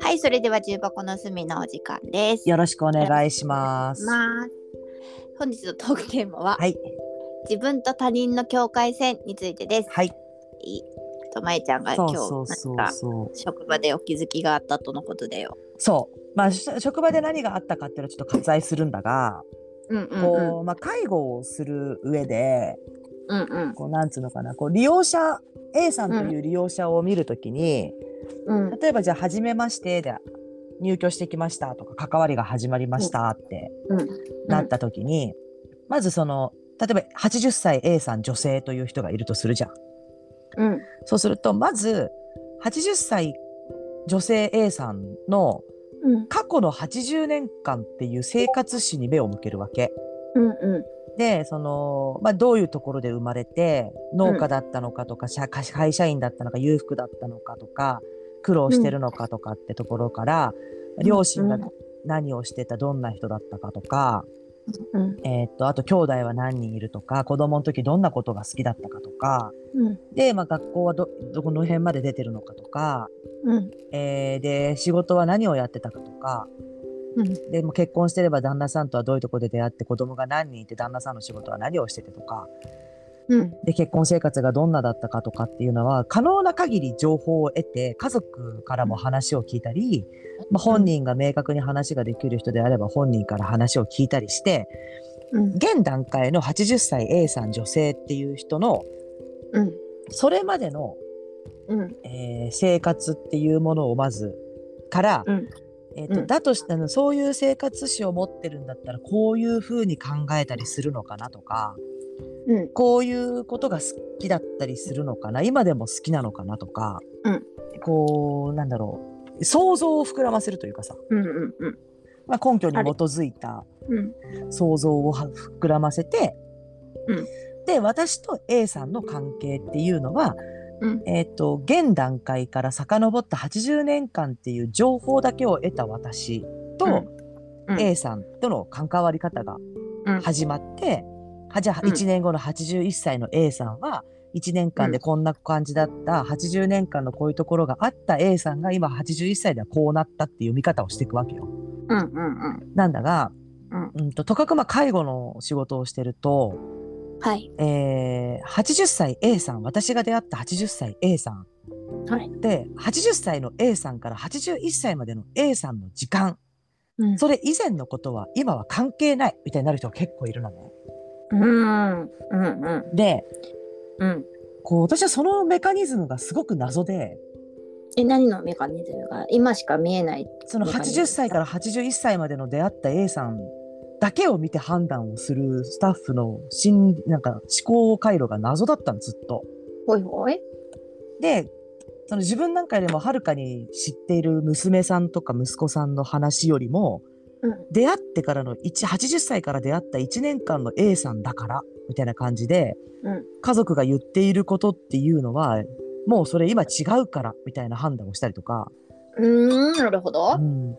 はい、それでは重箱の隅のお時間です。よろしくお願いします。ます。本日のトークテーマは、はい、自分と他人の境界線についてです。はい、とまえちゃんがそ今日。職場でお気づきがあったとのことだよ。そう、まあし職場で何があったかっていうのをちょっと割愛するんだが、うんうんうんこうまあ介護をする上で、うんうん。こうなんつうのかな、こう利用者 A さんという利用者を見るときに、うん。例えばじゃあ初めましてで入居してきましたとか関わりが始まりましたってうん。なったときに、まずその例えば80歳 A さん女性という人がいるとするじゃん。うん。そうすると、まず、80歳女性 A さんのうん。過去の80年間っていう生活史に目を向けるわけ。うんうで、その、まあ、どういうところで生まれて、農家だったのかとか、社会社員だったのか、裕福だったのかとか、苦労してるのかとかってところから、両親が何をしてた、どんな人だったかとか、んうん。えーっと、あと兄弟は何人いるとか、子供の時どんなことが好きだったかとか、うん。で、まあ、学校はど、どこの辺まで出てるのかとか、うん。えーで、仕事は何をやってたかとか、うん。でも結婚してれば旦那さんとはどういうところで出会って子供が何人いて旦那さんの仕事は何をしててとか、うん。で、結婚生活がどんなだったかとかっていうのは、可能な限り情報を得て、家族からも話を聞いたり、まあ、本人が明確に話ができる人であれば本人から話を聞いたりして、うん。現段階の80歳 A さん女性っていう人の、うん。それまでの、うん。えー生活っていうものをまず、から、うんえっ、と、うん。だとして、あのそういう生活史を持ってるんだったら、こういうふうに考えたりするのかなとか、うん。こういうことが好きだったりするのかな、今でも好きなのかなとか、うん。こう、なんだろう、想像を膨らませるというかさ、うんうんうん。まあ、根拠に基づいたうん。想像をは膨らませて、うん。で、私と A さんの関係っていうのは、うん。えっ、と、現段階から遡った80年間っていう情報だけを得た私と、うん。うん。A さんとの関わり方がうん。始まって、はじゃあうん。1年後の81歳の A さんは、1年間でこんな感じだった、80年間のこういうところがあった A さんが今81歳ではこうなったっていう見方をしていくわけよ。うんうんうん。なんだが、うん。うんと、とかくまあ介護の仕事をしてると、はい。えー、80歳 A さん、私が出会った80歳 A さん。はい。で、80歳の A さんから81歳までの A さんの時間、うん。それ以前のことは今は関係ない。みたいになる人が結構いるのね。うん。うん。うん。で、うん。こう私はそのメカニズムがすごく謎で、え何のメカニズムが？今しか見えないそのメカニズム80歳から81歳までの出会った A さんだけを見て判断をするスタッフの心なんか思考回路が謎だったのずっと。ほいほい。で、その自分なんかよりもはるかに知っている娘さんとか息子さんの話よりも、うん。出会ってからの1 80歳から出会った1年間の A さんだからみたいな感じでうん。家族が言っていることっていうのはもうそれ今違うからみたいな判断をしたりとか、うーんなるほど。うん、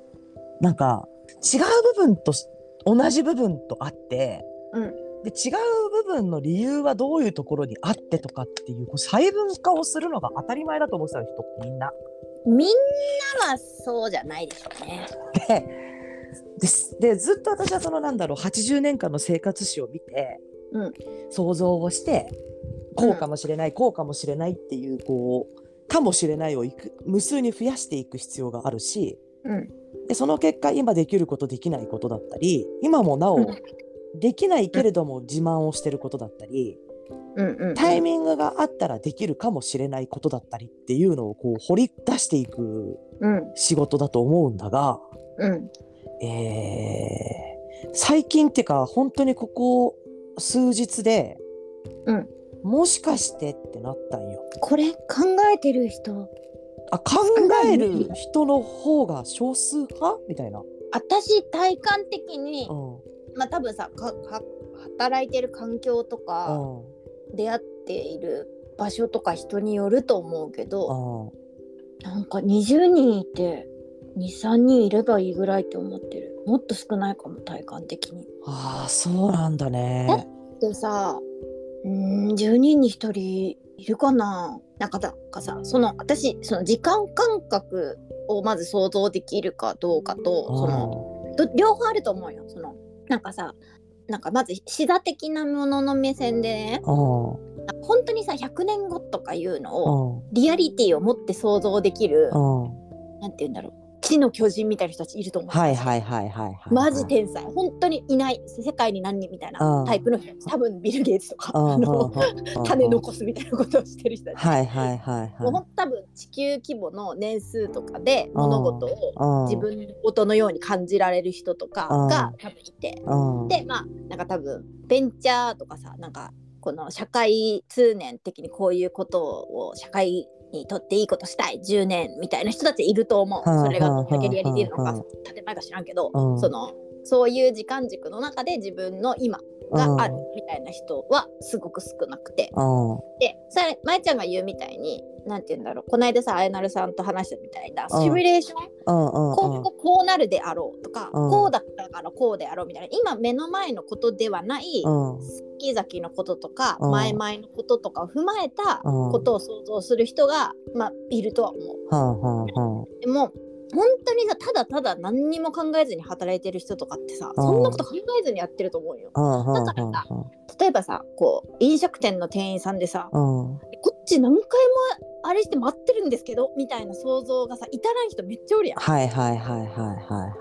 なんか違う部分とし同じ部分とあってうん。で違う部分の理由はどういうところにあってとかっていう細分化をするのが当たり前だと思ってた人みんな。みんなはそうじゃないでしょうね。ででずっと私はそのなんだろう80年間の生活史を見て、うん。想像をしてこうかもしれない、こうかもしれないっていうこうかもしれないをいく無数に増やしていく必要があるしうんでその結果今できることできないことだったり今もなお、うん。できないけれども自慢をしてることだったり、タイミングがあったらできるかもしれないことだったりっていうのをこう掘り出していくうん。仕事だと思うんだが、うん。えー最近っていうか本当にここ数日で、うん。もしかしてってなったんよ。これ考えてる人あ考える人の方が少数派？みたいな。私体感的にうんまあ多分さかか働いてる環境とうかん出会っている場所とか人によると思うけどうんなんか20人いて23人いればいいぐらいって思ってるもっと少ないかも体感的に。ああそうなんだね。でさうーん10人に1人いるかな？なんかなんかさその私その時間感覚をまず想像できるかどうかとそのど両方あると思うよ。そのなんかさなんかまず視座的なものの目線でね本当にさ100年後とかいうのをうんリアリティを持って想像できるうんなんて言うんだろう地の巨人みたいな人たちいると思う。はいはいはいはいはい。マジ天才。本当にいない。世界に何人みたいなうん。タイプの人多分ビル・ゲイツとかうん。あのうん種残すみたいなことをしてる人たち、はいはいはいもう多分地球規模の年数とかでうん。物事を自分のことのように感じられる人とかが多分いて。うん。でまあなんか多分ベンチャーとかさなんかこの社会通念的にこういうことを社会にとっていいことしたい10年みたいな人たちいると思う。うんそれがどんだけリアリティなのうん。か建前か知らんけどうん。そのそういう時間軸の中で自分の今があるみたいな人はすごく少なくて。うん。でそれまえちゃんが言うみたいになんて言うんだろう。この間さあやなるさんと話したみたいなうん。シミュレーション？うんうん今後こうなるであろうとか、うん。こうだったからこうであろうみたいな。今目の前のことではないうん。先々のこととか、うん。前々のこととかを踏まえたうんことを想像する人が、まあ、いるとは思う。でも本当にさただただ何にも考えずに働いてる人とかってさ、うんそんなこと考えずにやってると思うよ。だからさ例えばさこう飲食店の店員さんでさ、うんこっち何回もあれして待ってるんですけどみたいな想像がさ至らん人めっちゃおるやん。はいはいはいはいは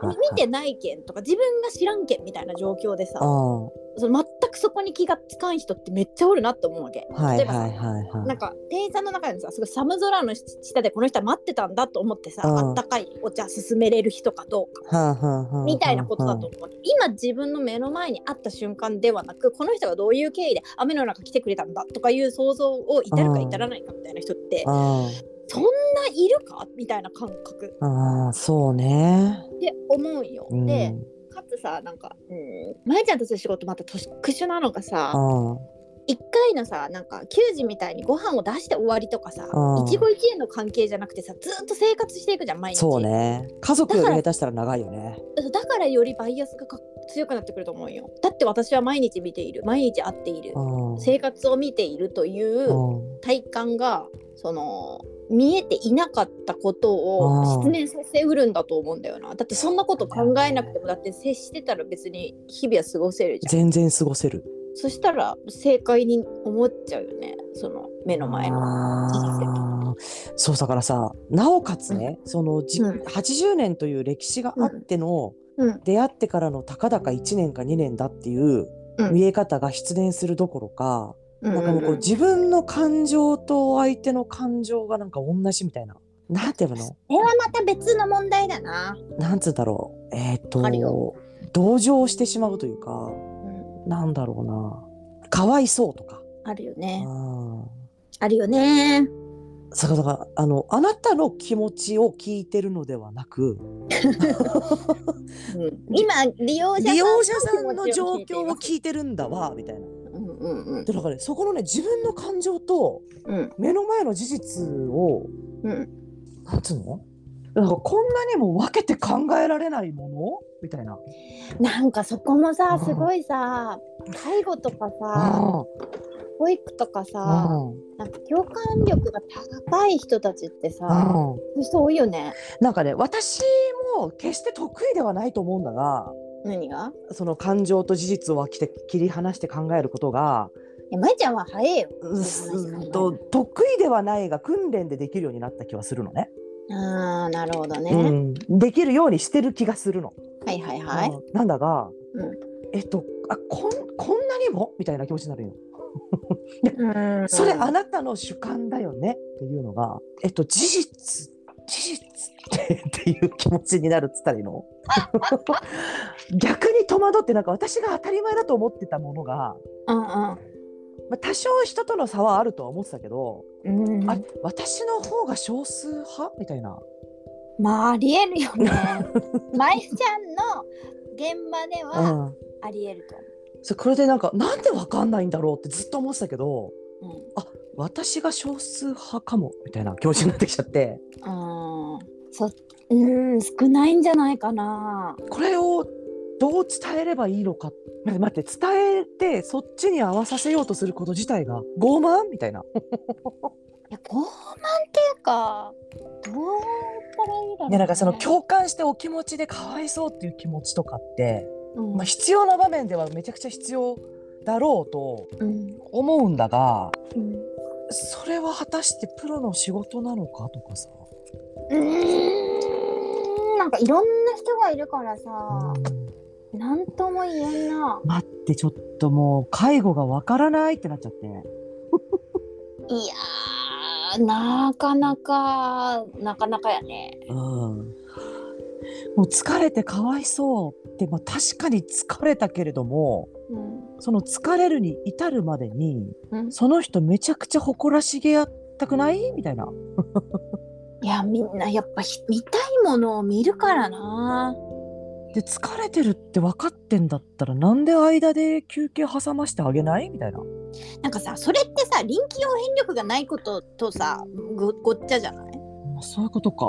いはい。見てないけんとか自分が知らんけんみたいな状況でさ、うんその全くそこに気がつかん人ってめっちゃおるなって思うわけ。はい例えばさはいはいはい。なんか店員さんの中でさすごい寒空の下でこの人は待ってたんだと思ってさ、うんあったかいお茶勧めれる人かどうか。みたいなことだと思う。今自分の目の前にあった瞬間ではなくこの人がどういう経緯で雨の中来てくれたんだとかいう想像を至るか至らないかみたいな人ってうんそんないるか？みたいな感覚うんそうね。って思うよ。うんでかつさなんか、うん、まえちゃんとする仕事また特殊なのがさ、うん一回のさなんか給仕みたいにご飯を出して終わりとかさ、うん一期一会の関係じゃなくてさずっと生活していくじゃん毎日そうね。家族より下手したら長いよね。だからよりバイアスがか強くなってくると思うよ。だって私は毎日見ている。毎日会っている、うん生活を見ているといううん体感がその見えていなかったことをうん失念させうるんだと思うんだよな。だってそんなこと考えなくてもだって接してたら別に日々は過ごせるじゃん。全然過ごせる。そしたら正解に思っちゃうよね。その目の前のあー。そうだからさなおかつね、そのじ、うん。80年という歴史があっての、うん。出会ってからのたかだか1年か2年だっていううん。見え方が失念するどころか、うん。なんかもうこう自分の感情と相手の感情がなんか同じみたいな。なんていうの？それはまた別の問題だな、なんつうんだろう。えっ、あるよ。と同情してしまうというかうん、なんだろうな。かわいそうとか。あるよね。うんあるよねそうだからあのあなたの気持ちを聞いてるのではなくうん。今利用者さんの状況をい聞いてるんだわみたいな。ますうんうんうんでだからねそこのね自分の感情とうん。目の前の事実をうん。なんつうの？なんかこんなにも分けて考えられないもの？みたいな。なんかそこもさうん。すごいさ介護とかさあ保育とかあさなんか共感力が高い人たちってさそういう人多いよね。なんかね私も決して得意ではないと思うんだが何が？その感情と事実を切り離して考えることがいやまいちゃんは早いよ。うんと得意ではないが訓練でできるようになった気はするのね。あーなるほどね、うん、できるようにしてる気がするの。はいはいはい、うん。なんだが、うん。えっとあこんこんなにも？みたいな気持ちになるよ。うん。それあなたの主観だよねっていうのが、えっと事実事実ってっていう気持ちになるっつったらいいの？逆に戸惑ってなんか私が当たり前だと思ってたものが、うんまあ、多少人との差はあるとは思ってたけど、うんうん。あ私の方が少数派？みたいな。まあありえるよね。まいちゃんの現場でうはん。ありえるとそうこれでなんかなんでわかんないんだろうってずっと思ってたけど思う、私が少数派かもみたいな気持ちになってきちゃって。うん、うんそうん少ないんじゃないかな。これをどう伝えればいいのか待って待って伝えてそっちに合わさせようとすること自体が傲慢？みたいな。いや傲慢っていうかどう言ったらいいだろう、ね、いやなんかその共感してお気持ちでかわいそうっていう気持ちとかって、うんまあ、必要な場面ではめちゃくちゃ必要だろうとうん思うんだがうんそれは果たしてプロの仕事なのかとかさ。うーんなんかいろんな人がいるからさ、うんなんとも言えんな。待ってちょっともう介護がわからないってなっちゃって。いやー、なかなか、なかなかやね。うん、もう疲れてかわいそうって、まあ、確かに疲れたけれどもうん。その疲れるに至るまでにうん、その人めちゃくちゃ誇らしげやったくない？みたいな。いや、みんなやっぱひ見たいものを見るからな。で疲れてるって分かってんだったらなんで間で休憩挟ましてあげない？みたいな。なんかさ、それってさ、臨機応変力がないこととさ、ごごっちゃじゃない？まあそういうことか。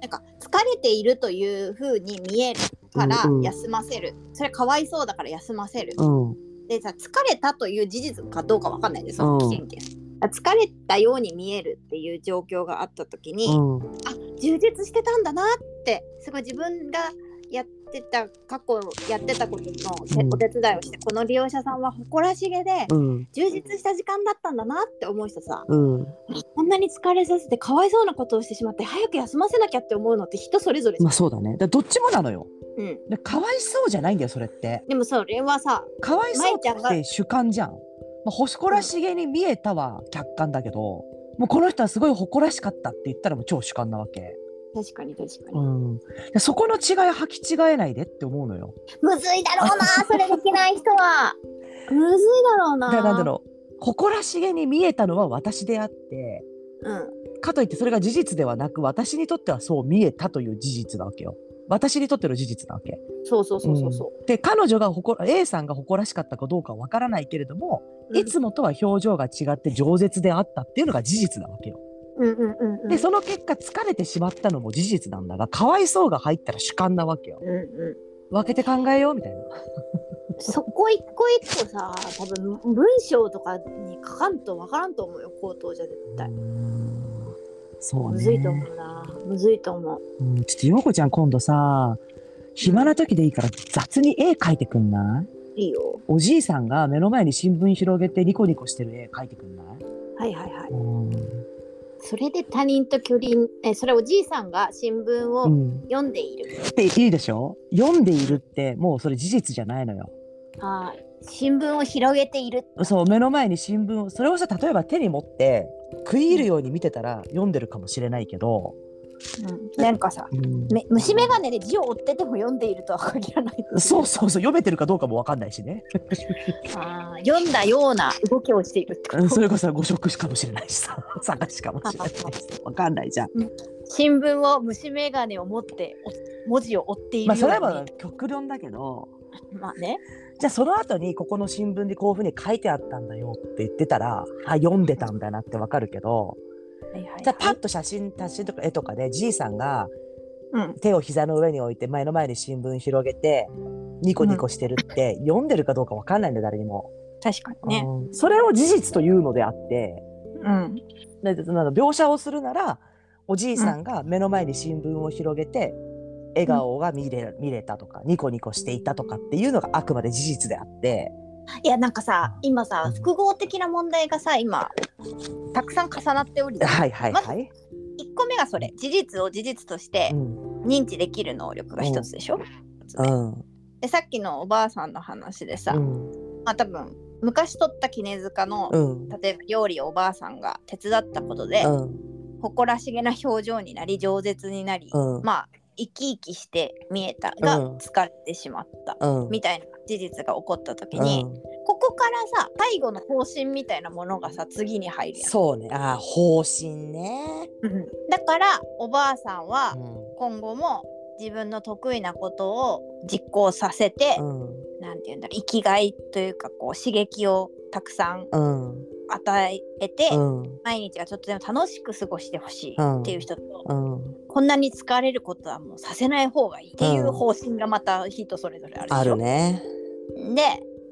なんか疲れているという風に見えるからうんうん休ませる、それかわいそうだから休ませる、うん。でさ疲れたという事実かどうかわかんないですその危険権、疲れたように見えるっていう状況があった時に、うん。あ充実してたんだなってすごい自分がやってた過去やってたことのお手伝いをして、この利用者さんは誇らしげで、うん。充実した時間だったんだなって思う人さうん。こんなに疲れさせてかわいそうなことをしてしまって早く休ませなきゃって思うのって人それぞれまあそうだね。だどっちもなのよ。うん、でかわいそうじゃないんだよそれって。でもそれはさかわいそうって主観じゃん。まあ、誇らしげに見えたは客観だけど、もうこの人はすごい誇らしかったって言ったらもう超主観なわけ。確かに確かに、うん。でそこの違い履き違えないでって思うのよ。むずいだろうな それできない人はむずいだろうなだなんだろう。誇らしげに見えたのは私であって、うんかといってそれが事実ではなく私にとってはそう見えたという事実なわけよ。私にとっての事実なわけ。そうそうそうそうそで彼女が誇 A さんが誇らしかったかどうかはわからないけれども、う、いつもとは表情が違って饒舌であったっていうのが事実なわけよ。うんうんうんうんでその結果疲れてしまったのも事実なんだがかわいそうが入ったら主観なわけよ。うんうん分けて考えようみたいな。そこ一個一個さ多分文章とかに書かんとわからんと思うよ口頭じゃ絶対そうね。むずいと思うな。むずいと思う。うん、ちょっと陽子ちゃん今度さ暇な時でいいから雑に絵描いてくんない？いいよ。おじいさんが目の前に新聞広げてニコニコしてる絵描いてくんない？はいはいはい。うん。それで他人と距離えそれおじいさんが新聞をうん。読んでいる、でいいでしょ？読んでいるってもうそれ事実じゃないのよ。はい新聞を広げている。そう目の前に新聞をそれをさ例えば手に持って食い入るように見てたら読んでるかもしれないけど、うん、なんかさうん。め虫眼鏡で字を追ってても読んでいるとは限らない。そうそうそう読めてるかどうかもわかんないしね。あー読んだような動きをしているってこと。うんそれこそ誤植かもしれないしさ。探しかもしれないしわかんないじゃん。新聞を虫眼鏡を持ってお文字を追っている。まあそれは極論だけどまあねじゃあその後にここの新聞でこういうふうに書いてあったんだよって言ってたらあ読んでたんだなってわかるけどはいはいはい。じゃあパッと写真写真とか絵とかでじいさんがうん。手を膝の上に置いて前の前に新聞広げてニコニコしてるって、読んでるかどうかわかんないんだよ誰にも、確かにね。うん。それを事実というのであってうん。描写をするならおじいさんが目の前に新聞を広げて、笑顔が見れ見れたとかニコニコしていたとかっていうのがあくまで事実であって、いやなんかさ今さ複合的な問題がさ今たくさん重なっておりはいはいはい。1個目がそれ。事実を事実としてうん。認知できる能力が一つでしょ、うん。でさっきのおばあさんの話でさ、うん。まあ多分昔撮った絹塚の、うん。例えば料理をおばあさんが手伝ったことで、うん。誇らしげな表情になり饒舌になり、うん。まあ生き生きして見えたがうん。疲れてしまった、うん。みたいな事実が起こった時うん。に、ここからさ最後の方針みたいなものがさ次に入るやん、そうね。あー方針ね。うん。だからおばあさんはうん。今後も自分の得意なことを実行させて、うん。なんて言うんだろう生きがいというかこう刺激をたくさんうん。与えて、うん。毎日がちょっとでも楽しく過ごしてほしいっていう人と、うん。こんなに疲れることはもうさせない方がいいっていううん。方針がまた人それぞれあるでしょ？あるね。で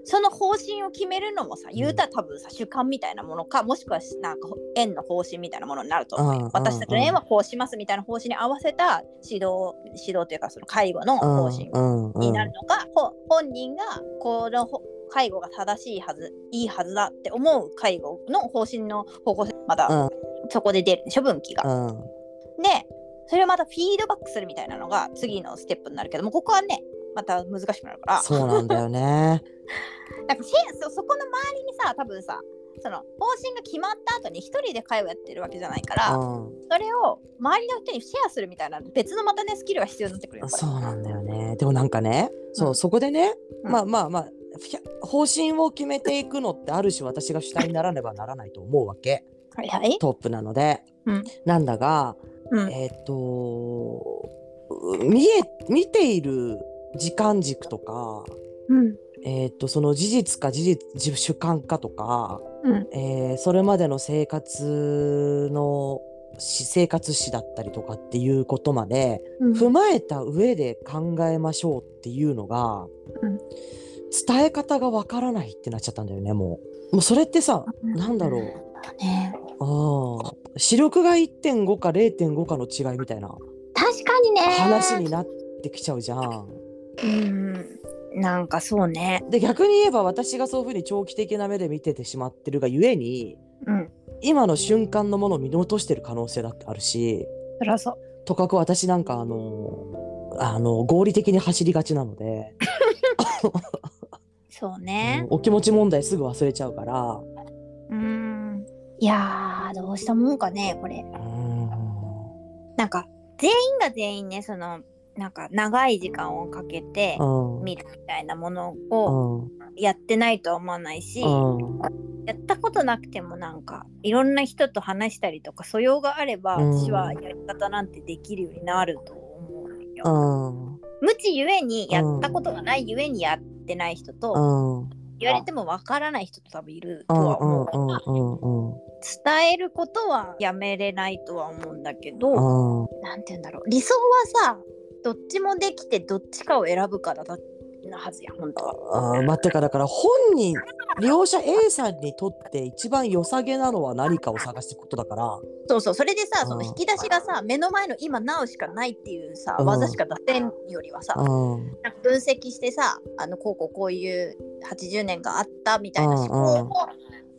その方針を決めるのもさ言うたら多分さ主観みたいなものかもしくはなんか園の方針みたいなものになると思う。よ、うん私たちの園はこうしますみたいな方針に合わせた指導指導というかその介護の方針になるのか、ほ本人がこのほ介護が正しいはずいいはずだって思う介護の方針の方向性また、うん。そこで出るでしょ分岐が。うん。でそれをまたフィードバックするみたいなのが次のステップになるけどもここはねまた難しくなるから。そうなんだよね。なんかせそそこの周りにさ多分さその方針が決まった後に一人で会話やってるわけじゃないから、うん。それを周りの人にシェアするみたいな別のまたねスキルが必要になってくるよそうなんだよね。でもなんかねそう、うん。そこでね、うん。まあまあまあ方針を決めていくのってある種私が主体にならねばならないと思うわけ。はいはい。トップなので、うん。なんだがうん。えっ、と見え見ている時間軸とかうん。えっ、とその事実か事実主観かとか、うん。えーそれまでの生活のし生活史だったりとかっていうことまでうん。踏まえた上で考えましょうっていうのが、うん伝え方がわからないってなっちゃったんだよねもう。もうそれってさ、なんだろう。ね。あー視力が1.5か0.5かの違いみたいな。確かにね。話になってきちゃうじゃん。うん。なんかそうね。で逆に言えば私がそういうふうに長期的な目で見ててしまってるがゆえにうん。今の瞬間のものを見落としてる可能性だってあるしそりゃそう。とかく私なんかあのあの合理的に走りがちなので、そうね。うんお気持ち問題すぐ忘れちゃうから。うん。いやーどうしたもんかねこれ。うん。なんか全員が全員ねそのなんか長い時間をかけてうん。見るみたいなものうをん。やってないとは思わないし、うんやったことなくてもなんかいろんな人と話したりとか素養があれば、うん。私はやり方なんてできるようになるとよ。うん。無知ゆえにやったことがないゆえにやってない人と、うん。言われてもわからない人と多分いるとうんは思うから、伝えることはやめれないとは思うんだけど、うん。なん。て言うん。だろう理想はさどっちもできてどっちかを選ぶからだなはずや本当は。あー待ってかだから本人利用者 A さんにとって一番良さげなのは何かを探していくことだから。そうそうそれでさそのうん引き出しがさ目の前の今なおしかないっていうさうん。技しか出せんよりはさ分析してさあのこうこうこういう80年があったみたいなうん思考を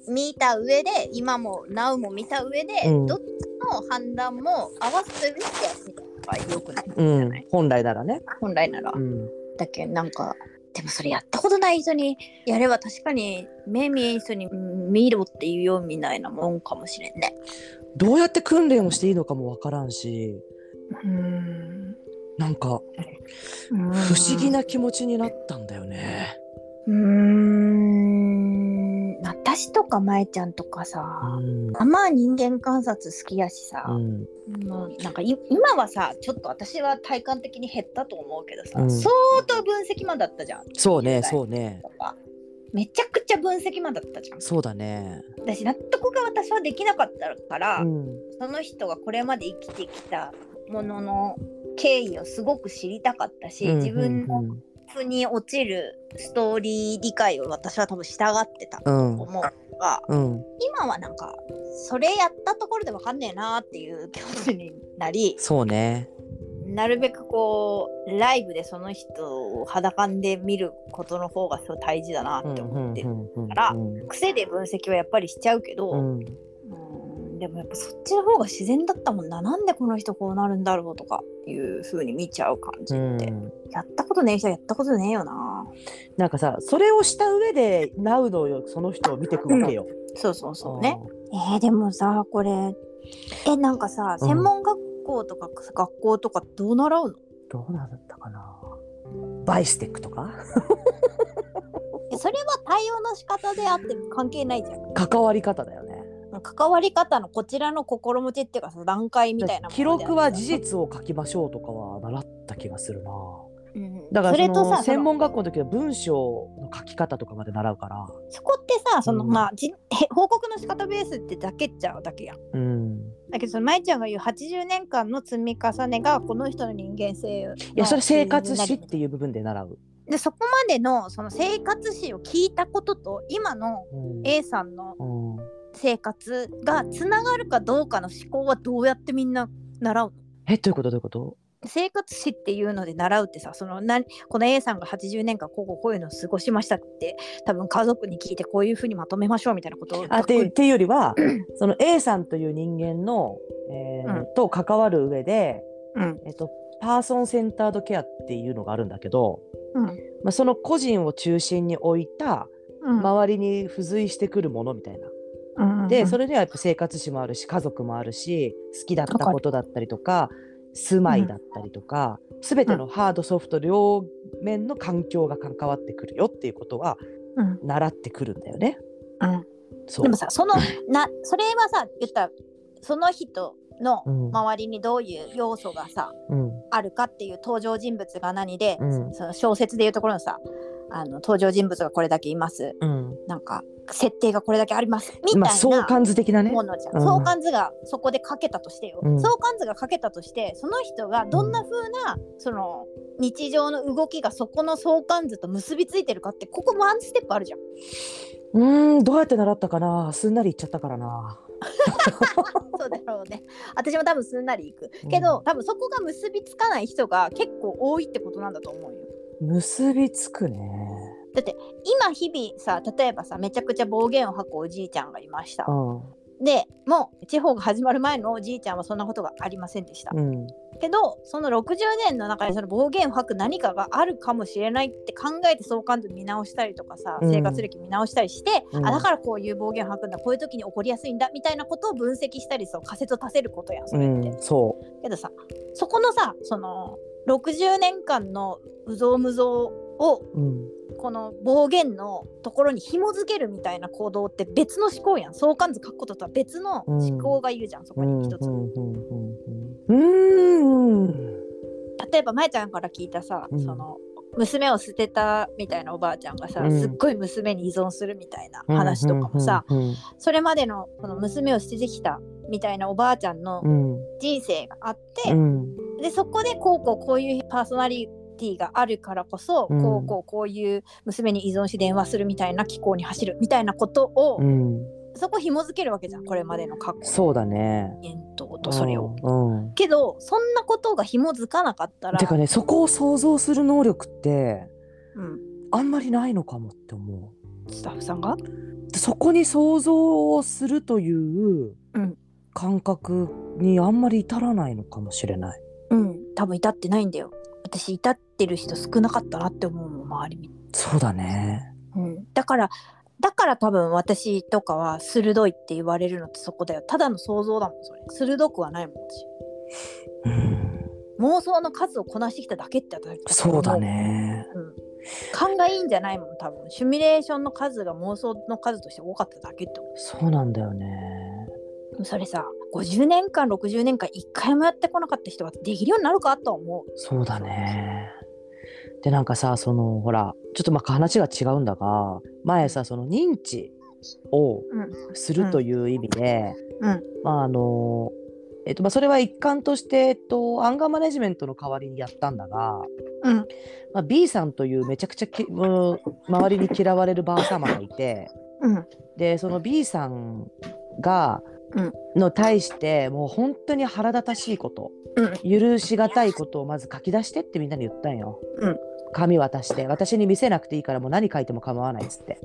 見た上で今も Now も見た上で、うん。どっちの判断も合わせた上でやってみた方がよくない、うん。じゃない本来ならね。本来なら。うんだけ？どなんかでもそれやったことない人にやれば確かに目見えん人にうん見ろっていうようみたいなもんかもしれんね。どうやって訓練をしていいのかもわからんし。うん。なんか不思議な気持ちになったんだよね。うーん私とかまえちゃんとかさ、うん。あまあ人間観察好きやしさ、うん。もうなんかい今はさちょっと私は体感的に減ったと思うけどさ、うん。相当分析マンだったじゃん。そうね10代そうね。めちゃくちゃ分析マンだったじゃん。そうだね。私納得が私はできなかったから、うん。その人がこれまで生きてきたものの経緯をすごく知りたかったし、自分のうん腑に落ちるストーリー理解を私は多分従ってたとうん。思うが、うん。今はなんかそれやったところでわかんねえなっていう気持ちになりそうね。なるべくこうライブでその人を裸で見ることの方がすごい大事だなって思ってる、からうん癖で分析はやっぱりしちゃうけど、うんうんでもやっぱそっちの方が自然だったもんな。なんでこの人こうなるんだろうとかいう風に見ちゃう感じって、うん。やったことねえ人はやったことねえよな。なんかさそれをした上で Now のその人を見ていくわけよ。そうそうそう。ね。えー、でもさこれえなんかさうん。専門学校とか、学校とかどう習うの？どうなったかな。バイステックとか？えそれは対応の仕方であって関係ないじゃん。関わり方だよね。関わり方のこちらの心持ちっていうかさ段階みたいな記録は事実を書きましょうとかは習った気がするな。うんだからそそれとさそのの専門学校の時は文章の書き方とかまで習うから。そこってさその、うんまあじへ 報告の仕方ベースってだけっちゃうだけやんうん。だけどその舞ちゃんが言う80年間の積み重ねがこの人の人間性のいやそれ生活史っていう部分で習う。でそこまでのその生活史を聞いたことと今のうん A さんのうん生活がつながるかどうかの思考はどうやってみんな習うの？えどういうこと？どういうこと？生活史っていうので習うってさそのなこの A さんが80年間こうこうこういうのを過ごしましたって多分家族に聞いてこういうふうにまとめましょうみたいなことをあってっていうよりは その A さんという人間の、えーうんと関わる上で、うん。えっと、パーソンセンタードケアっていうのがあるんだけど、うん。まあ、その個人を中心に置いたうん。周りに付随してくるものみたいな。うんでそれにはやっぱ生活史もあるし家族もあるし好きだったことだったりとか住まいだったりとか、全てのハードソフト両面の環境が関わってくるよっていうことはうん。習ってくるんだよね。でもさそのなそれはさ言ったらその人のうん。周りにどういう要素がさうん。あるかっていう登場人物が何で、うん。その小説でいうところのさあの登場人物がこれだけいます。うん、なんか設定がこれだけありますみたいまあな相関図的なね。ものじゃん、うん相関図がそこで書けたとしてよ、うん相関図が書けたとしてその人がどんな風なその日常の動きがそこの相関図と結びついてるかってここワンステップあるじゃん。うーんどうやって習ったかなすんなりいっちゃったからな。そうだろうね。私も多分すんなりいく。けど、うん多分そこが結びつかない人が結構多いってことなんだと思うよ。結びつくね。今日々さ例えばさめちゃくちゃ暴言を吐くおじいちゃんがいましたう。んでもう地方が始まる前のおじいちゃんはそんなことがありませんでした。うんけどその60年の中でその暴言を吐く何かがあるかもしれないって考えて相関図見直したりとかさうん生活歴見直したりして、うんあだからこういう暴言を吐くんだこういう時に起こりやすいんだみたいなことを分析したりそう仮説を立てることやんそれって。うん、そけどさそこのさその60年間のうぞうむぞうをう。うん。この暴言のところに紐づけるみたいな行動って別の思考やん。相関図書くこととは別の思考がいるじゃん、そこに一つ。うんうんうんうんうん例えばまえちゃんから聞いたさ、うん。その娘を捨てたみたいなおばあちゃんがさ、うん。すっごい娘に依存するみたいな話とかもさ、うんうんそれまでのこの娘を捨ててきたみたいなおばあちゃんのうん。人生があって、うん。でそこでこうこうこういうパーソナリティがあるからこそ、うん。こうこうこういう娘に依存し電話するみたいな機構に走るみたいなことを、うん。そこ紐づけるわけじゃんこれまでの過去。そうだね。の言動とそれを。うんうん。けどそんなことが紐づかなかったらてかねそこを想像する能力ってうん、あんまりないのかもって思スタッフさんが？う。そこに想像をするといううん。感覚にあんまり至らないのかもしれない。うん。多分至ってないんだよ私至ってる人少なかったなって思うもん周りそうだね。うん、だからだから多分私とかは鋭いって言われるのってそこだよ。ただの想像だもんそれ。鋭くはないもん私。うん。妄想の数をこなしてきただけって私そうだ、ね。うん、勘がいいんじゃないもん多分。シミュレーションの数が妄想の数として多かっただけって思そうなんだよね。うそれさ50年間60年間1回もやってこなかった人ができるようになるかとは思う。そうだね。でなんかさそのほらちょっとまあ話が違うんだが前さその認知をうん。するという意味で、うん。まああのえっとまあ、それは一環として、えっと、アンガーマネジメントの代わりにやったんだが、うん。まあ、B さんというめちゃくちゃきもう周りに嫌われるばあ様がいてうん。でその B さんが、うんの対してもう本当に腹立たしいこと、うん許しがたいことをまず書き出してってみんなに言ったんよ。うん。紙渡して。私に見せなくていいからもう何書いても構わないっつって。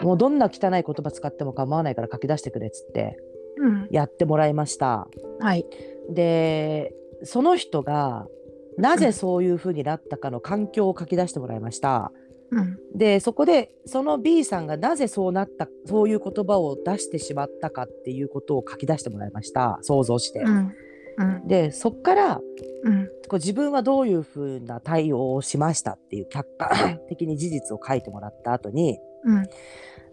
うん。もうどんな汚い言葉使っても構わないから書き出してくれっつって。うん。やってもらいました。はい。でその人がなぜそういうふうになったかの環境を書き出してもらいました。うん。でそこでその B さんがなぜそうなったそういう言葉を出してしまったかっていうことを書き出してもらいました。想像して。うん。うん。でそっからうん。こう自分はどういうふうな対応をしましたっていう客観 的に事実を書いてもらった後にうん。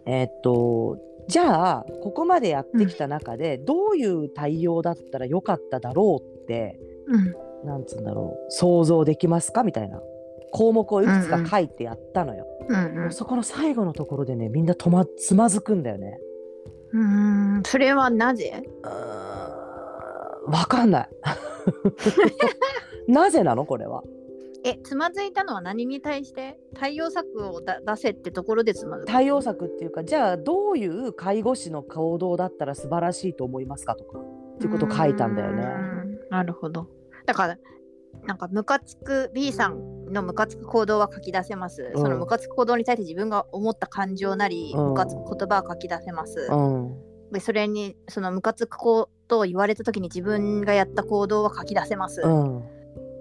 えーっとじゃあここまでやってきた中でどういう対応だったらよかっただろうってうん。なんつうんだろう想像できますか？みたいな項目をいくつか書いてやったのよ。うんうんそこの最後のところでねみんな止まつまずくんだよね。うーんそれはなぜ？わかんない。なぜなの？これは。えつまずいたのは何に対して？対応策をだ出せってところでつまず対応策っていうかじゃあどういう介護士の行動だったら素晴らしいと思いますかとかっていうことを書いたんだよね。なるほどだからなんかムカつく B さんのムカつく行動は書き出せます、うん。そのムカつく行動に対して自分が思った感情なり、うん。ムカつく言葉を書き出せます、うん。でそれにそのムカつくことを言われた時に自分がやった行動は書き出せます、うん。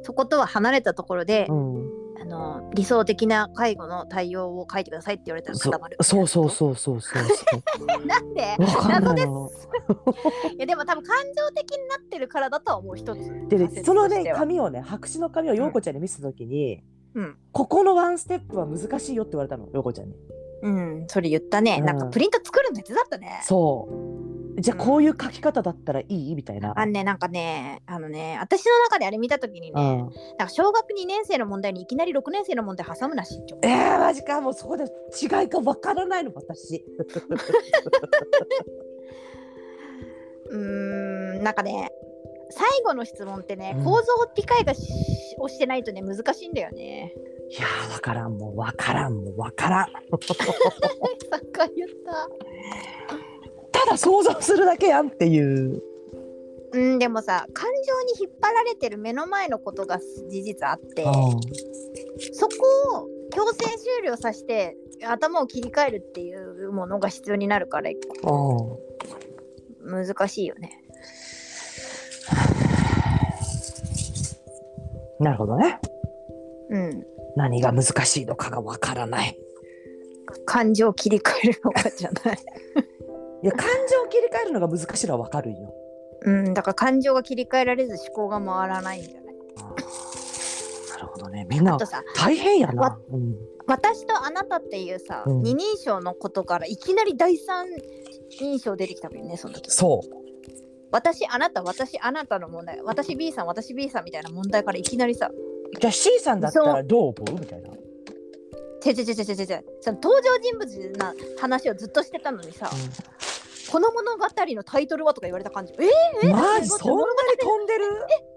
そことは離れたところで、うんあの理想的な介護の対応を書いてくださいって言われたらそ固まるそうそうそうそうそうそなんで？謎です。な いやでも多分感情的になってるからだとは思う一つ。でねそのね紙をね白紙の紙を陽子ちゃんに見せた時に、うん。ここのワンステップは難しいよって言われたの陽子ちゃんに。うん。それ言ったね、うんなんかプリント作るの手伝ったねそう。じゃあこういう書き方だったらいい？みたいな。あのねなんかねあのね私の中であれ見た時にね、うん、なんか小学2年生の問題にいきなり6年生の問題挟むなしって思うえー、マジかもうそこで違いがわからないの私。うーんなんかね最後の質問ってね、うん構造理解がしをしてないとね難しいんだよね。いやーわからんもうわからんもうわからん。さ っか言った。ただ想像するだけやんっていう。うんでもさ感情に引っ張られてる目の前のことが事実あってそこを強制終了させて頭を切り替えるっていうものが必要になるからうん難しいよね。なるほどね。うん。何が難しいのかがわからない。感情を切り替えるのかじゃない。いや感情を切り替えるのが難しいのはわかるんよ。うん、だから感情が切り替えられず思考が回らないんじゃない？なるほどね。みんな大変やな。わ。うん。私とあなたっていうさ、うん。二人称のことからいきなり第三印象出てきたもんねその時。そう。私あなた私あなたの問題。私 B さん私 B さんみたいな問題からいきなりさ。じゃあ C さんだったらどう思う？みたいな。ちぇちぇちぇちぇちぇちぇその登場人物な話をずっとしてたのにさ、この物語のタイトルはとか言われた感じえー、えー、マジ？そんなに飛んでる？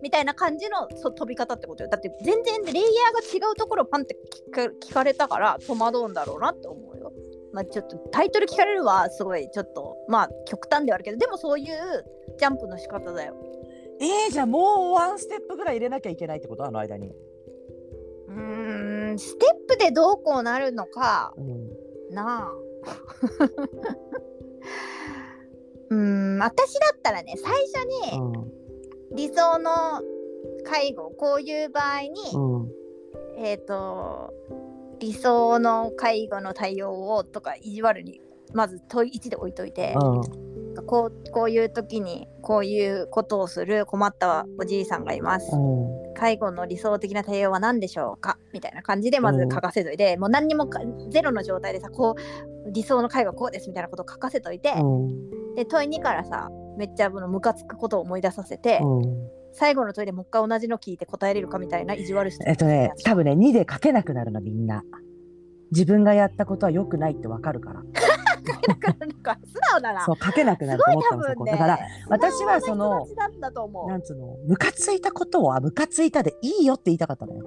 みたいな感じのそ飛び方ってことよだって全然レイヤーが違うところをパンって聞か聞かれたから戸惑うんだろうなって思うよ。まあちょっとタイトル聞かれるはすごいちょっとまあ極端ではあるけどでもそういうジャンプの仕方だよ。えー、じゃあもうワンステップぐらい入れなきゃいけないってこと？あの間に。うーんステップでどうこうなるのかうんなあ。うーん私だったらね最初にうん。理想の介護こういう場合に、うん。えっ、と理想の介護の対応をとか意地悪にまず問い1で置いといて、こうこういう時にこういうことをする困ったおじいさんがいます。うん。介護の理想的な対応は何でしょうか？みたいな感じでまず書かせといて、もう何にもかゼロの状態でさこう理想の介護はこうですみたいなことを書かせといて、うんで問い2からさめっちゃこのムカつくことを思い出させて、うん最後の問いでもう一回同じの聞いて答えれるかみたいな意地悪質問えっとね多分ね2で書けなくなるのみんな。自分がやったことは良くないってわかるから。だからなんか素直だな。そう書けなくなると思ったのそこ。だから私はその。なんつうのムカついたことはムカついたでいいよって言いたかったのよ。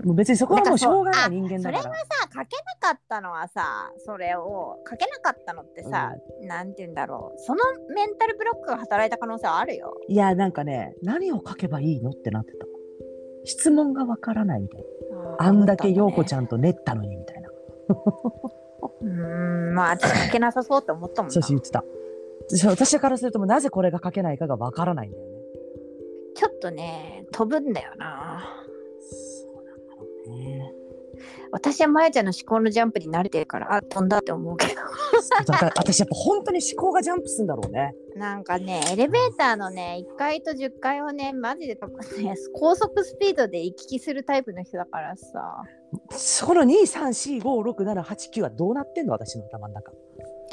ううんんもう別にそこはもうしょうがなあい人間だから。それはさ書けなかったのはさそれを書けなかったのってさ、なんて言うんだろうそのメンタルブロックが働いた可能性はあるよ。いやなんかね何を書けばいいのってなってた。質問がわからないみたいな。あんだけ陽子ちん。ゃんと練ったのにみたいな。うーんまあ私書けなさそうって思ったもんな。そうし言ってた。私私からするともうなぜこれが書けないかがわからないんだよね。ちょっとね飛ぶんだよな。ね。私はまやちゃんの思考のジャンプに慣れてるからあ飛んだって思うけど。だから私やっぱ本当に思考がジャンプするんだろうね。なんかね、エレベーターのね、1階と10階をね、マジでね、高速スピードで行き来するタイプの人だからさ。その2、3、4、5、6、7、8、9はどうなってんの？私の頭の中。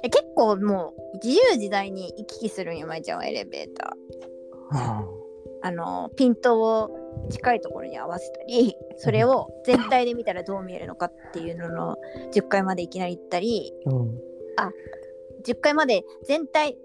え結構もう自由自在に行き来するんよ、まいちゃんはエレベーター。あの、ピントを近いところに合わせたりそれを全体で見たらどう見えるのかっていうのの10回までいきなり行ったりうん10回まで全体、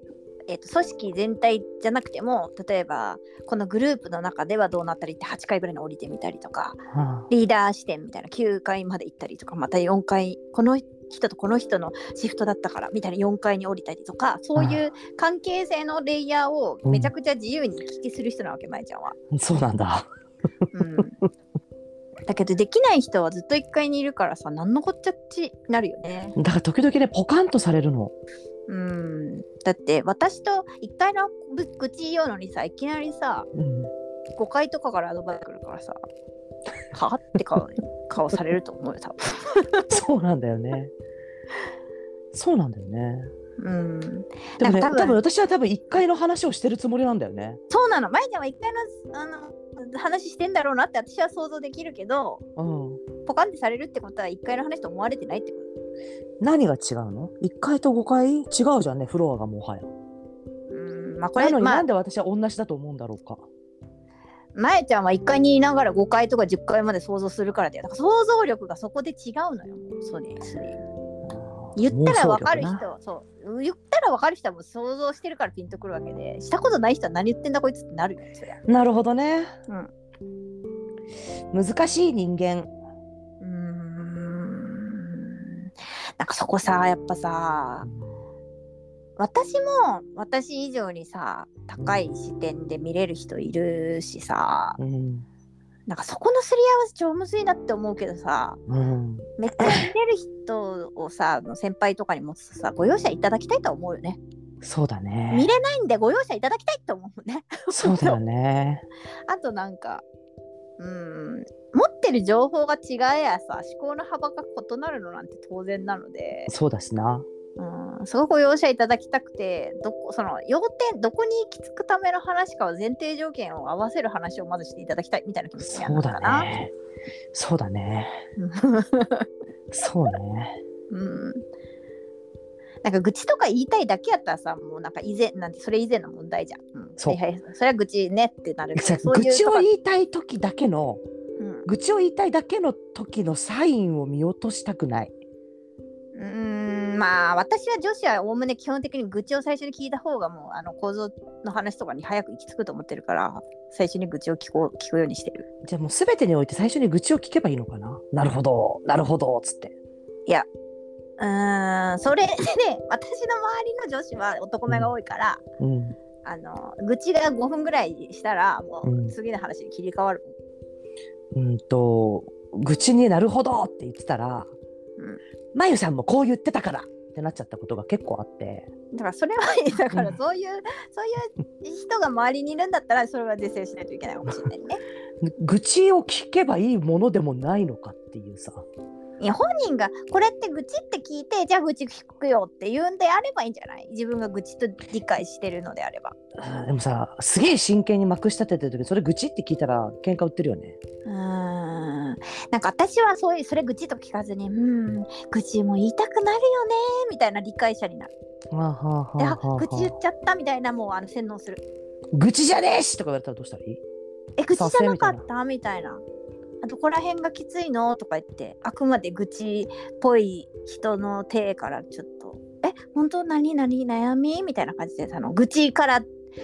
えー、と組織全体じゃなくても例えばこのグループの中ではどうなったりって8回ぐらいに降りてみたりとかはリーダー視点みたいな9回まで行ったりとかまた4回この人とこの人のシフトだったからみたいな4回に降りたりとかそういう関係性のレイヤーをめちゃくちゃ自由に行き来する人なわけ、まえちゃんは。あそうなんだ。うん、だけどできない人はずっと1階にいるからさ何のこっちゃっちなるよね。だから時々ねポカンとされるの。うん、だって私と1階のぶ愚痴言おうのにさいきなりさうん5階とかからアドバイス来るからさはって顔顔されると思うよ多分。そうなんだよね。そうなんだよね。うん、でも多分私は多分一回の話をしてるつもりなんだよね。そうなのまえちゃんは1階のあの話してんだろうなって私は想像できるけどうん。ポカンってされるってことは1階の話と思われてないってこと？何が違うの ?1 階と5階違うじゃんねフロアがもはや。うんまあこれなのにまあなんで私は同じだと思うんだろうか。まえちゃんは1階にいながら5階とか10階まで想像するからだよだから想像力がそこで違うのよそれそれ言ったら分かる人妄想力なそう言ったら分かる人はもう想像してるからピンとくるわけでしたことない人は何言ってんだこいつってなるよそりゃなるほどね。うん難しい人間。うーんなんかそこさやっぱさ私も私以上にさ高い視点で見れる人いるしさうん。なんかそこのすり合わせ超むずいなって思うけどさうん。めっちゃ見れる人をさ先輩とかに持つとさご容赦いただきたいとは思うよねそうだ見ね。れないんでご容赦いただきたいと思うねそうだよね。あとなんかうん持ってる情報が違えやさ思考の幅が異なるのなんて当然なのでそうだしな。うん、すごく容赦いただきたくてどこその要点どこに行き着くための話かは前提条件を合わせる話をまずしていただきたいみたいな気持ちにはそうだ。ね。そうだね。そう ね。うんなんか愚痴とか言いたいだけやったらさもうなんか以前なんてそれ以前の問題じゃん。うん、そうはいはい、それは愚痴ねってなるけど愚痴を言いたい時だけのうん愚痴を言いたいだけの時のサインを見落としたくない。うーんまあ私は女子はおおむね基本的に愚痴を最初に聞いた方がもうあの構造の話とかに早く行き着くと思ってるから最初に愚痴を聞こう聞くようにしてる。じゃあもう全てにおいて最初に愚痴を聞けばいいのかな？なるほど、なるほど、つって。うーんそれでね 私の周りの女子は男目が多いから、うん。あの愚痴が5分ぐらいしたらもうんう次の話に切り替わる。うんと、愚痴になるほどって言ってたら、うんまゆさん。もこう言ってたからってなっちゃったことが結構あって。だからそれはいいだからそういう、そういう人が周りにいるん。だったらそれは是正しないといけないかもしれないね。愚痴を聞けばいいものでもないのかっていうさ。いや本人がこれって愚痴って聞いてじゃあ愚痴聞くよって言うんであればいいんじゃない？自分が愚痴と理解してるのであれば。でもさ、すげえ真剣にまくし立ててる時、それ愚痴って聞いたら喧嘩売ってるよね。うーんなんか私はそういうそれ愚痴と聞かずにうん愚痴も言いたくなるよねみたいな理解者になる。はあはあであはあはあ愚痴言っちゃったみたいなもうあの洗脳する。愚痴じゃねえしとか言われたらどうしたらいい？え愚痴じゃなかった？みたいな。あどこら辺がきついの？とか言ってあくまで愚痴っぽい人の手からちょっと「え本当何何悩み?」みたいな感じでその愚痴から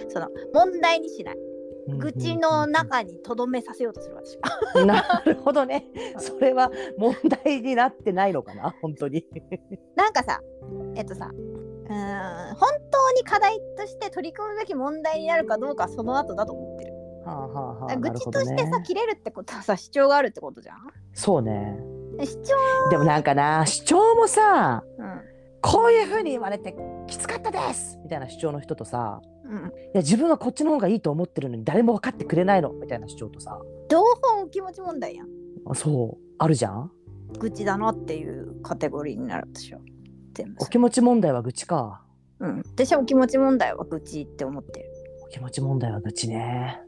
その問題にしない愚痴の中にとどめさせようとする私は。なるほどね。それは問題になってないのかな？本当に。なんかさえっとさうーん本当に課題として取り組むべき問題になるかどうかはその後だと思ってる。はあはあはあ、愚痴としてさ、切れるってことはさ主張があるってことじゃん？そうね。で主張、でもなんかな、主張もさ、うんこういうふうに言われてきつかったですみたいな主張の人とさ、うん、いや自分はこっちの方がいいと思ってるのに誰も分かってくれないの？みたいな主張とさ、両方お気持ち問題やん。あそう、あるじゃん？愚痴だなっていうカテゴリーになる私は。全部お気持ち問題は愚痴か。うん、私はお気持ち問題は愚痴って思ってる。お気持ち問題は愚痴ね。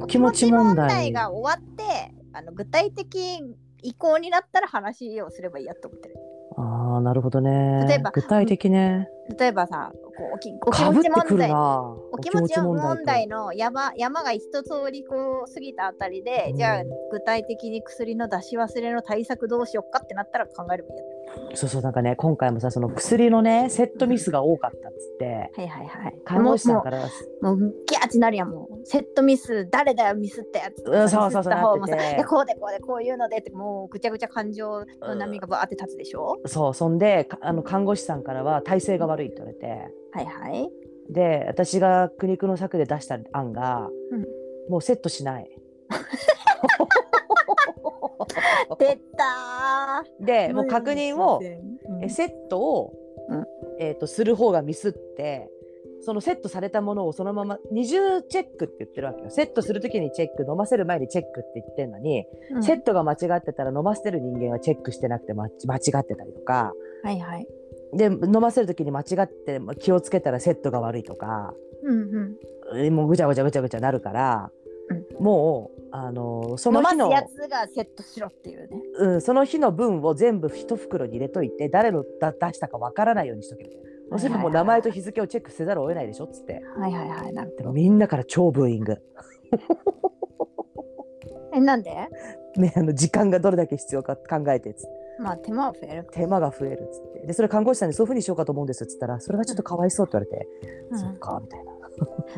お気持ち問題。が終わってあの具体的意向になったら話をすればいいやと思ってる。ああなるほどね。例えば具体的ね。例えばさこうおきお気持ち問題な。お気持ち問と題の山山が一通りこう過ぎたあたりで、うんじゃあ具体的に薬の出し忘れの対策どうしよっかってなったら考えればいいやそうそうなんかね今回もさその薬のねセットミスが多かったっつってはいはいはい。看護師さんもからうもうもうギャーってなるやんもう。セットミス誰だよミスったやつ。うんそうそうそうなってて。こうでこうでこういうのでってもうぐちゃぐちゃ感情の波がバーって立つでしょ、そうそんでかあの看護師さんからは体勢が悪いって言われて。はいはい。で私が苦肉の策で出した案が、うん。もうセットしない。出たー。でもう確認を、うん。えセットを、うん。えー、とする方がミスってそのセットされたものをそのまま二重チェックって言ってるわけよ。セットする時にチェック飲ませる前にチェックって言ってんのに、うん。セットが間違ってたら飲ませてる人間はチェックしてなくてま間違ってたりとか。はいはい。で飲ませる時に間違って気をつけたらセットが悪いとか。うんうん。えもうぐちゃぐちゃぐちゃぐちゃなるから、もうあのーその日のやつがセットしろっていうね。うん、その日の分を全部一袋に入れといて誰のだ出したかわからないようにしとけみたいな。そうすればもう名前と日付をチェックせざるを得ないでしょっつって。はいはいはいなるでもみんなから超ブーイング。えなんで？ね、あの時間がどれだけ必要か考えてっつって。まあ手間は増える手間が増えるっつって。でそれ看護師さんにそういうふうにしようかと思うんですっつったらそれはちょっとかわいそうって言われて、うん。そっかみたいな。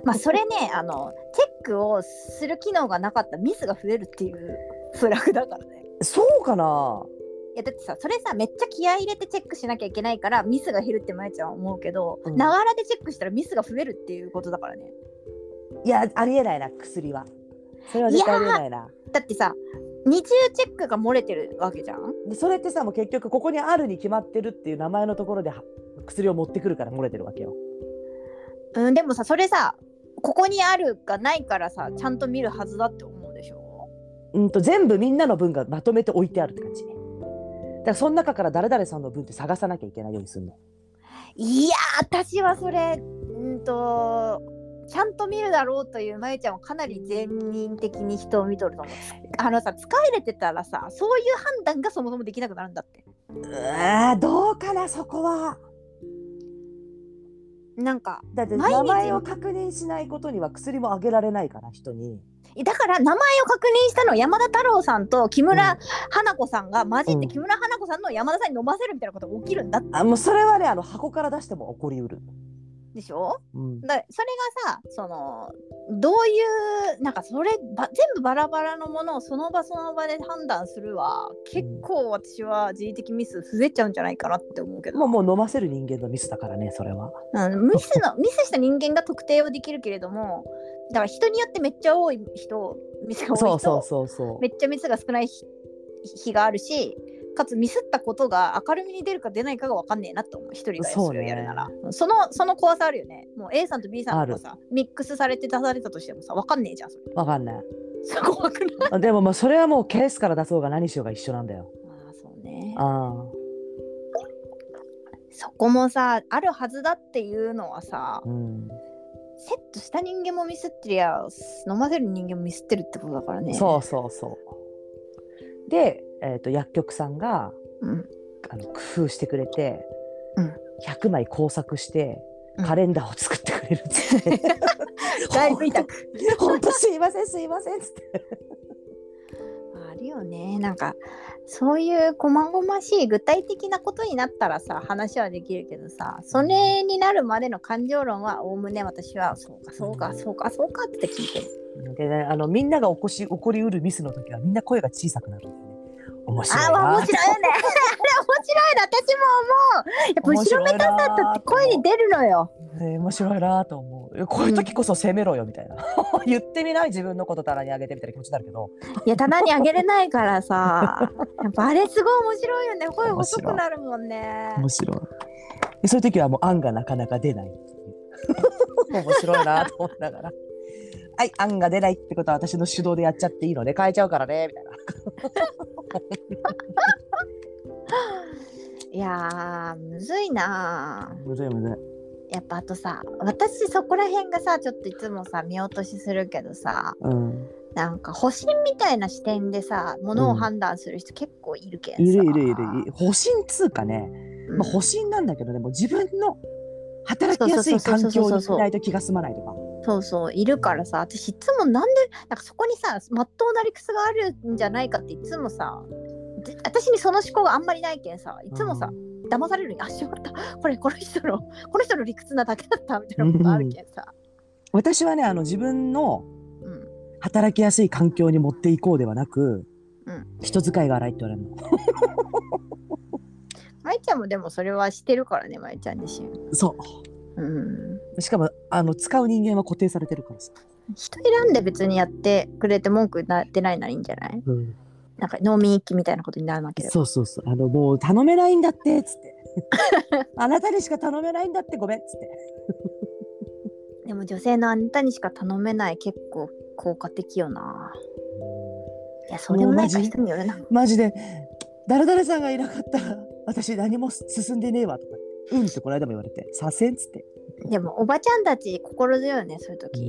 まあそれねあのチェックをする機能がなかったらミスが増えるっていうフラグだからね。そうかな？いやだってさそれさめっちゃ気合い入れてチェックしなきゃいけないからミスが減るってまえちゃんは思うけどうん。ながらでチェックしたらミスが増えるっていうことだからね。いやありえないな薬は。それは絶対ありえないな。だってさ二重チェックが漏れてるわけじゃん？でそれってさもう結局ここにあるに決まってるっていう名前のところでは薬を持ってくるから漏れてるわけよ。うんでもさそれさここにあるがないからさちゃんと見るはずだって思うでしょ？うんと全部みんなの分がまとめて置いてあるって感じだからその中から誰々さんの分って探さなきゃいけないようにするのいやー私はそれうんとちゃんと見るだろうというまゆちゃんはかなり全人的に人を見とると思う。あのさ疲れてたらさそういう判断がそもそもできなくなるんだって。うわーどうかなそこはなんかだって名前を確認しないことには薬もあげられないから人に。だから名前を確認したのは山田太郎さんと木村うん。花子さんが混じってうん。木村花子さんの山田さんに飲ませるみたいなことが起きるんだって。あもうそれはねあの箱から出しても起こりうる、でしょ？うん、だそれがさそのどういうなんかそれば全部バラバラのものをその場その場で判断するは結構私は自理的ミス増えちゃうんじゃないかなって思うけど、もうもう飲ませる人間のミスだからねそれは。うん、ミスの ミスした人間が特定はできるけれどもだから人によってめっちゃ多い人ミスが多い人そうそうそうそう。めっちゃミスが少ない日日があるしかつミスったことが明るみに出るか出ないかが分かんねえなと思う。一人がそれをやるなら。そ,、のその怖さあるよね。もう A さんと B さんがさミックスされて出されたとしてもさ分かんねえじゃんそれ。わかんない。そこ怖くない？あでもまあそれはもうケースから出そうが何しようが一緒なんだよ。ああそうね。あそこもさあるはずだっていうのはさあうん。セットした人間もミスってりゃ飲ませる人間もミスってるってことだからね。そうそうそう。で、えー、と薬局さんがうん。あの工夫してくれて、うん。100枚工作してうん。カレンダーを作ってくれるっつって、だいぶ痛く。本当すいませんすいませんっつって。あるよね。なんかそういう細々しい具体的なことになったらさ話はできるけどさそれになるまでの感情論はおおむね私はそうかそうかそうかそうかって聞いてる。でねあのみんなが起こし起こりうるミスの時はみんな声が小さくなるんだよね面白いあなあ面白いよね。あれ面白いな。私も思う。やっぱ後ろめたさだって声に出るのよ。ね面白いなと思う。こういう時こそ責めろよみたいな。言ってみない自分のこと棚にあげてみたいな気持ちになるけど。いや棚にあげれないからさ。やっぱあれすごい面白いよね。声細くなるもんね。面白い。でそういう時はもう案がなかなか出ない面白いなと思いながら。はい案が出ないってことは私の手動でやっちゃっていいので変えちゃうからね。みたいないやーむずいなむずいむずい。やっぱあとさ私そこら辺がさちょっといつもさ見落としするけどさうん。なんか保身みたいな視点でさものを判断する人結構いるけんさ、いるいるいる。いる。保身通かねうん。まあ、保身なんだけどでも自分の働きやすい環境にいないと気が済まないとか。そうそういるからさ私いつもなんでなんかそこにさまっとうな理屈があるんじゃないかっていつもさで私にその思考があんまりないけんさいつもさ、騙されるにあしまった。これこの人のこの人の理屈なだけだった。みたいなことあるけんさ、私はねあの自分のうん、働きやすい環境に持っていこうではなく、うん。人使いが荒いって言われるの。まいちゃんもでもそれはしてるからねまいちゃん自身。そうんう。しかもあの使う人間は固定されてるからさ。人選んで別にやってくれて文句なってないならいいんじゃない？うん、なんか農民一揆みたいなことにならなければそうそうそう。あのもう頼めないんだってっつって。あなたにしか頼めないんだってごめんっつって。でも女性のあなたにしか頼めない結構効果的よないやそうでもないか人によるなマジで誰々さんがいなかったら私何も進んでねえわとか。うんってこの間も言われて、させんっつって。でもおばちゃんたち心強いよねそういう時、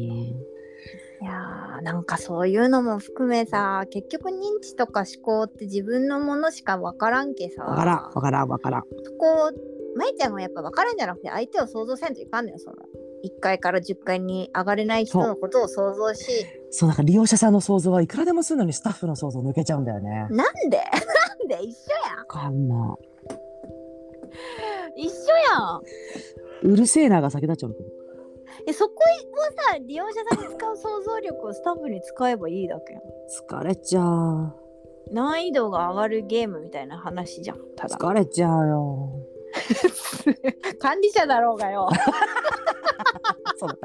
いやーなんかそういうのも含めさ結局認知とか思考って自分のものしか分からんけさ。わからん、わからん、わからん。そこまいちゃんはやっぱ分からんじゃなくて相手を想像せんといかんのよその。1階から10階に上がれない人のことを想像し。そう、なんか利用者さんの想像はいくらでもするのにスタッフの想像抜けちゃうんだよね。なんで？なんで？一緒やん。わかんな一緒やんうるせえなが先立っちゃうのかも。えそこをさ利用者さんに使う想像力をスタッフに使えばいいだけやん疲れちゃう。難易度が上がるゲームみたいな話じゃんただ疲れちゃうよ。管理者だろうがよ そうだ。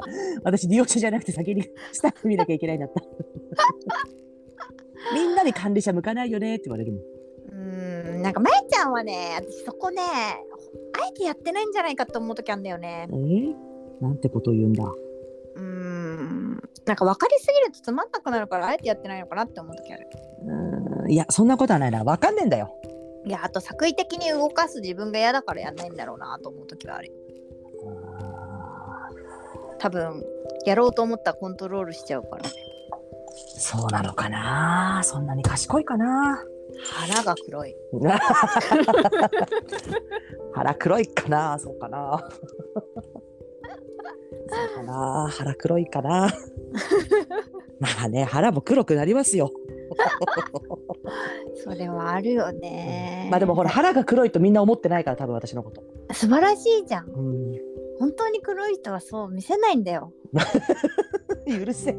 私利用者じゃなくて先に スタッフ見なきゃいけないんだった。みんなに管理者向かないよねって言われるもん。うーんなんかまいちゃんはね私そこねあえてやってないんじゃないかと思う時あるんだよね。えー？なんてこと言うんだ。うーん。なんか分かりすぎるとつまんなくなるからあえてやってないのかなって思う時ある。うーん。いや、そんなことはないな。わかんねえんだよ。いやあと作為的に動かす自分が嫌だからやんないんだろうなと思う時はあるあ多分やろうと思ったらコントロールしちゃうから。ーそうなのかな。そんなに賢いかな腹が黒い。腹黒いかな。そうかな。そうかな。腹黒いかな。まあね、腹も黒くなりますよ。それはあるよね。まあでもほら、腹が黒いとみんな思ってないから、多分私のこと。素晴らしいじゃん。うん。本当に黒い人はそう見せないんだよ。許せよ。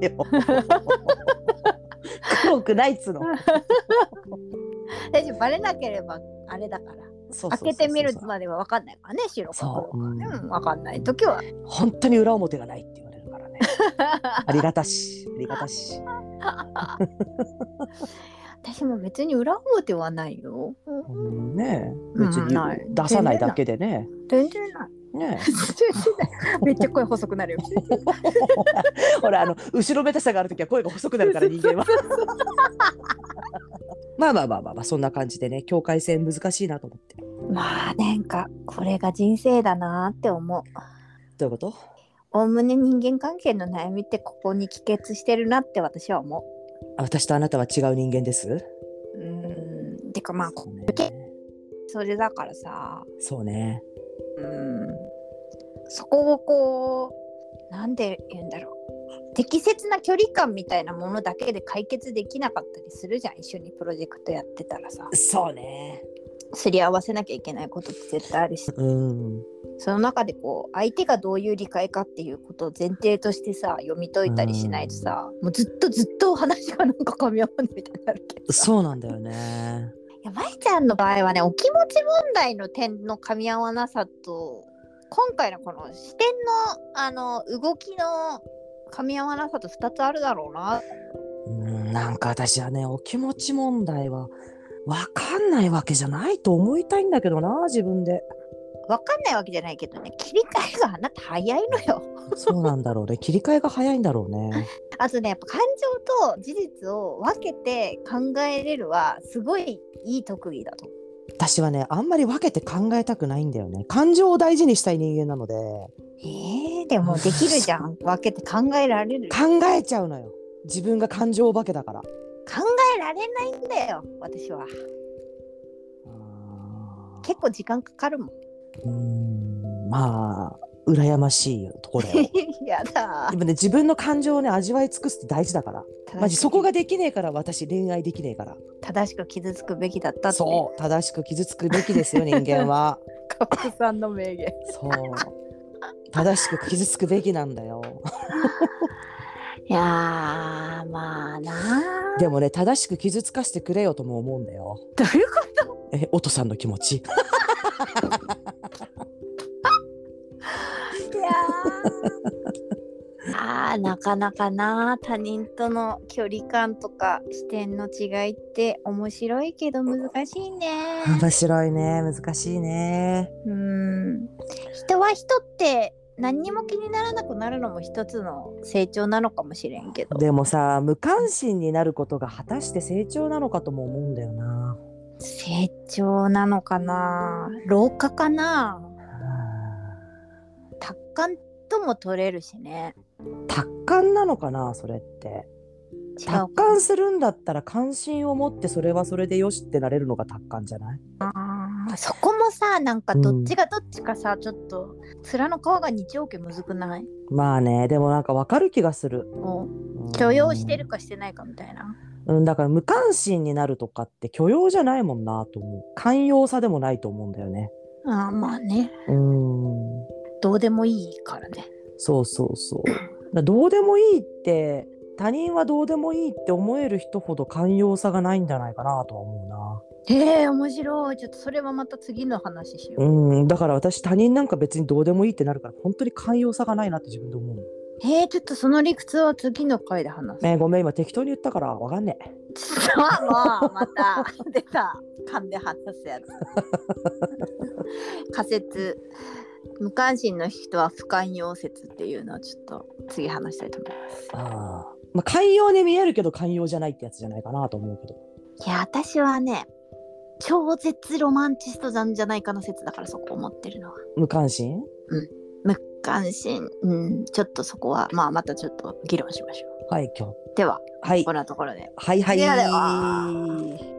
黒くないっつうの。大丈夫バレなければあれだから。開けてみるまでは分かんないからね白かそう黒かねう。んうん分かんない時は。本当に裏表がないって言われるからね。ありがたし、ありがたし。私も別に裏表はないよ。うん、ね別に出さないだけでね。全然ないね めっちゃ声細くなるよ。え ほら、あの、後ろめたさがあるときは声が細くなるから人間は。まあまあまあまあまあ、そんな感じでね、境界線難しいなと思って。まあなんかこれが人生だなって思う。どういうこと？おおむね人間関係の悩みってここに帰結してるなって私は思あ私とあなたは違う人間です？うん。てかまあそうね。それだからさ。そうね。うん。そこをこうなんで言うんだろう。適切な距離感みたいなものだけで解決できなかったりするじゃん。一緒にプロジェクトやってたらさ。そうね。すり合わせなきゃいけないことって絶対あるし。うん。その中でこう相手がどういう理解かっていうことを前提としてさ読み解いたりしないとさもうずっとずっと話がなんか噛み合わないみたいになるけどさ。そうなんだよね。いや舞ちゃんの場合はねお気持ち問題の点の噛み合わなさと今回のこの視点のあの動きの噛み合わなさと2つあるだろうなうん、なんか私はね、お気持ち問題はわかんないわけじゃないと思いたいんだけどな、自分で。分かんないわけじゃないけどね切り替えがあなた早いのよそうなんだろうね。切り替えが早いんだろうね。あとねやっぱ感情と事実を分けて考えれるはすごいいい特技だと。私はね、あんまり分けて考えたくないんだよね。感情を大事にしたい人間なので、えー、でもできるじゃん。分けて考えられる。考考えちゃうのよ。自分が感情お化けだから。えられないんだよ私は。結構時間かかるもん。うーんまあ羨ましいところよ。やだ。でもね自分の感情をね味わい尽くすって大事だから。マジそこができねえから私恋愛できねえから。正しく傷つくべきだったって。そう正しく傷つくべきですよ人間は。カップさんの名言。そう。正しく傷つくべきなんだよ。いやーまあなー。でもね正しく傷つかせてくれよとも思うんだよ。どういうこえおとさんの気持ちあーなかなかな他人との距離感とか視点の違いって面白いけど難しいね。面白いね難しいね。うん。人は人って何にも気にならなくなるのも一つの成長なのかもしれんけど。でもさ無関心になることが果たして成長なのかとも思うんだよな。成長なのかな？老化かな？達観とも取れるしね。達観なのかなそれって。達観するんだったら関心を持ってそれはそれでよしってなれるのが達観じゃない？あーそこもさなんかどっちがどっちかさ、ちょっと面の皮が二丁家むずくない？まあねでもなんかわかる気がする。もう許容してるかしてないかみたいな。うんだから無関心になるとかって許容じゃないもんなと思う。寛容さでもないと思うんだよね。あーまあね。うんどうでもいいからね。そうそうそう。だどうでもいいって他人はどうでもいいって思える人ほど寛容さがないんじゃないかなとは思うな。えー、面白い。ちょっとそれはまた次の話しよう、うん。だから私他人なんか別にどうでもいいってなるから本当に寛容さがないなって自分で思う。えー、ちょっとその理屈は次の回で話す。ねごめん今適当に言ったからわかんねえ。まあまあまた出た勘で話すやつ。仮説無関心の人は不寛容説っていうのをちょっと次話したいと思います。ああまあ寛容に見えるけど寛容じゃないってやつじゃないかなと思うけど。いや私はね超絶ロマンチストなんじゃないかの説だからそこ思ってるのは。無関心？無関心、うん、ちょっとそこはまあまたちょっと議論しましょう。はい今日。でははい。こんなところで。はいはい。ではでは